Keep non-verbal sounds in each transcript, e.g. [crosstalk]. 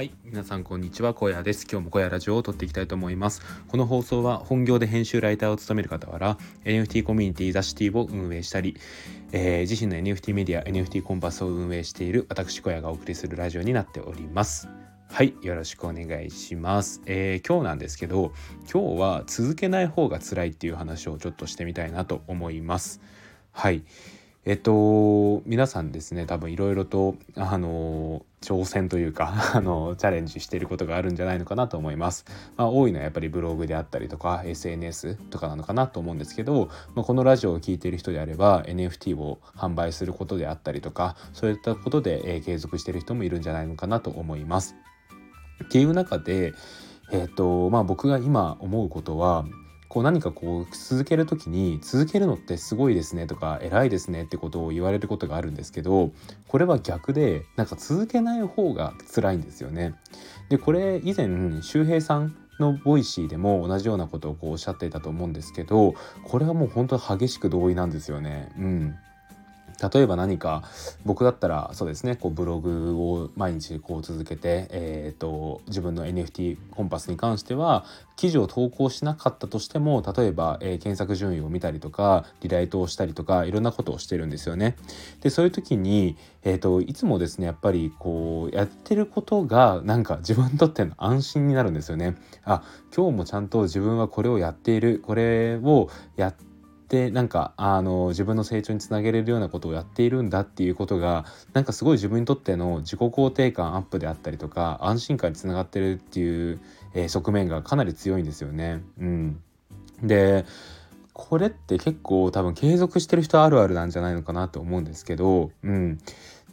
はい。皆さんこんにちは。小屋です。今日も小屋ラジオを撮っていきたいと思います。この放送は本業で編集ライターを務める傍ら NFT コミュニティザシティを運営したり、えー、自身の NFT メディア NFT コンパスを運営している私小屋がお送りするラジオになっております。はい。よろしくお願いします、えー、今日なんですけど今日は続けない方が辛いっていう話をちょっとしてみたいなと思います。はい。えっと皆さんですね多分いろいろとあの挑戦というか [laughs] あのチャレンジしていることがあるんじゃないのかなと思います。まあ、多いのはやっぱりブログであったりとか SNS とかなのかなと思うんですけど、まあ、このラジオを聴いている人であれば NFT を販売することであったりとかそういったことで、えー、継続している人もいるんじゃないのかなと思います。っていう中で、えっとまあ、僕が今思うことはこう何かこう続ける時に続けるのってすごいですねとか偉いですねってことを言われることがあるんですけどこれは逆でなんか続けない方が辛いんですよね。でこれ以前周平さんのボイシーでも同じようなことをこうおっしゃっていたと思うんですけどこれはもう本当に激しく同意なんですよね。うん例えば何か僕だったらそうですねこうブログを毎日こう続けて、えーと、自分の NFT コンパスに関しては記事を投稿しなかったとしても例えば、えー、検索順位を見たりとかリライトをしたりとかいろんなことをしてるんですよね。でそういう時に、えーと、いつもですねやっぱりこうやってることがなんか自分にとっての安心になるんですよね。あ今日もちゃんと自分はこれをやっているこれをやってでなんかあの自分の成長につなげれるようなことをやっているんだっていうことがなんかすごい自分にとっての自己肯定感アップであったりとか安心感につながってるっていう、えー、側面がかなり強いんですよね。うん、でこれって結構多分継続してる人あるあるなんじゃないのかなと思うんですけど、うん、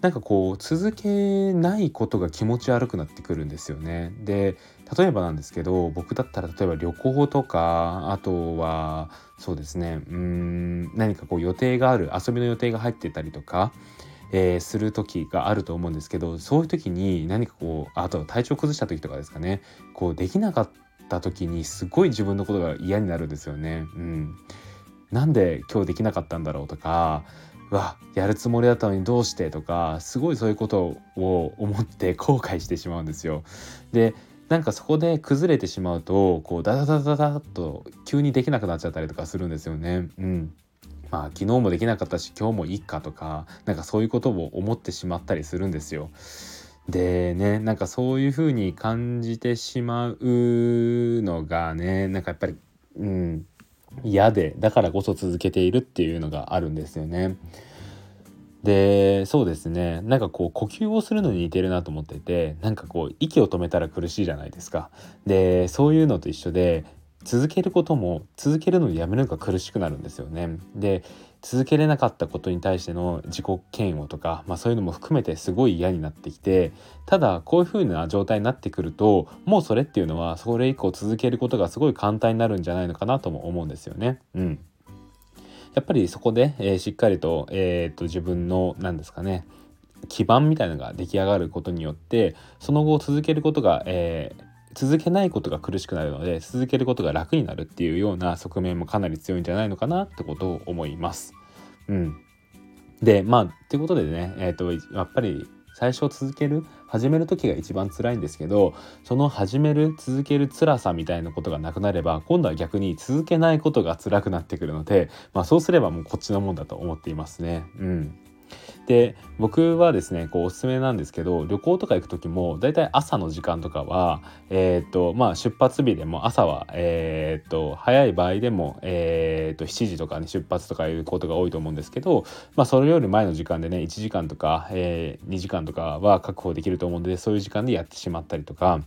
なんかこう続けないことが気持ち悪くなってくるんですよね。で例えばなんですけど僕だったら例えば旅行とかあとはそうですねうん何かこう予定がある遊びの予定が入ってたりとか、えー、する時があると思うんですけどそういう時に何かこうあと体調崩した時とかですかねこうできなかった時にすごい自分のことが嫌になるんですよね。うん、なんで今日できなかったんだろうとかわやるつもりだったのにどうしてとかすごいそういうことを思って後悔してしまうんですよ。でなんかそこで崩れてしまうとこうダダダダダッと急にできなくなっちゃったりとかするんですよね。うんまあ昨日もできなかったし今日もいいかとかなんかそういうことを思ってしまったりするんですよ。でねなんかそういう風に感じてしまうのがねなんかやっぱりうん嫌でだからこそ続けているっていうのがあるんですよね。でそうですねなんかこう呼吸をするのに似てるなと思っててなんかこう息を止めたら苦しいじゃないですか。でそういうのと一緒で続けることも続けるのにやめるのが苦しくなるんですよね。で続けれなかったことに対しての自己嫌悪とか、まあ、そういうのも含めてすごい嫌になってきてただこういう風な状態になってくるともうそれっていうのはそれ以降続けることがすごい簡単になるんじゃないのかなとも思うんですよね。うんやっぱりそこで、えー、しっかりと,、えーと、自分の何ですかね基盤みたいなのが出来上がることによってその後続けることが、えー、続けないことが苦しくなるので続けることが楽になるっていうような側面もかなり強いんじゃないのかなってことを思います。うん、でまあってことでね、えーとやっぱり最初続ける始める時が一番辛いんですけどその始める続ける辛さみたいなことがなくなれば今度は逆に続けないことが辛くなってくるので、まあ、そうすればもうこっちのもんだと思っていますね。うんで僕はですねこうおすすめなんですけど旅行とか行く時もだいたい朝の時間とかは、えーとまあ、出発日でも朝は、えーと、早い場合でも、えーと、7時とかに出発とかいうことが多いと思うんですけど、まあ、それより前の時間でね1時間とか、えー、2時間とかは確保できると思うのでそういう時間でやってしまったりとか。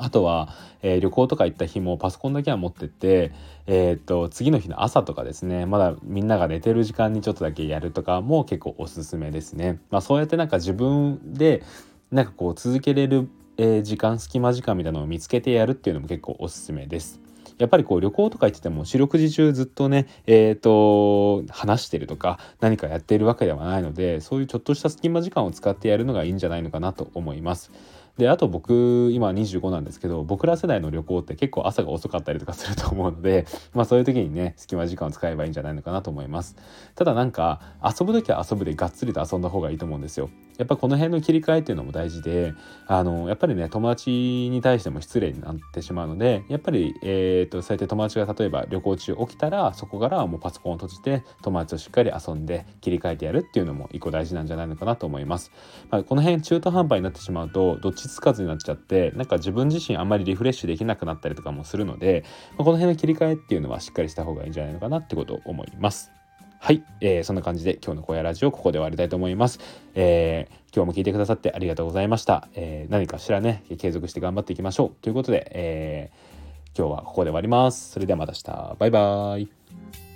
あとは、えー、旅行とか行った日もパソコンだけは持ってって、えー、っと次の日の朝とかですねまだみんなが寝てる時間にちょっとだけやるとかも結構おすすめですね。まあ、そうやってなんか自分でなんかこう続けれる、えー、時間隙間時間みたいなのを見つけてやるっていうのも結構おすすめです。やっぱりこう旅行とか行ってても四六時中ずっとねえっ、ー、と話してるとか何かやっているわけではないのでそういうちょっとした隙間時間を使ってやるのがいいんじゃないのかなと思います。であと僕今25なんですけど僕ら世代の旅行って結構朝が遅かったりとかすると思うので [laughs] まあそういう時にね隙間時間を使えばいいんじゃないのかなと思います。ただなんか遊ぶ時は遊ぶでがっつりと遊んだ方がいいと思うんですよ。やっぱこの辺の切り替えっていうのも大事であのやっぱりね友達に対しても失礼になってしまうのでやっぱり、えーと、そうやって友達が例えば旅行中起きたらそこからはもうパソコンを閉じて友達としっかり遊んで切り替えてやるっていうのも一個大事なんじゃないのかなと思います、まあ、この辺中途半端になってしまうとどっちつかずになっちゃってなんか自分自身あんまりリフレッシュできなくなったりとかもするので、まあ、この辺の切り替えっていうのはしっかりした方がいいんじゃないのかなってことを思います。はい、えー、そんな感じで今日の小屋ラジオここで終わりたいと思います、えー、今日も聞いてくださってありがとうございました、えー、何かしらね継続して頑張っていきましょう。ということで、えー、今日はここで終わります。それではまた明日。バイバーイ。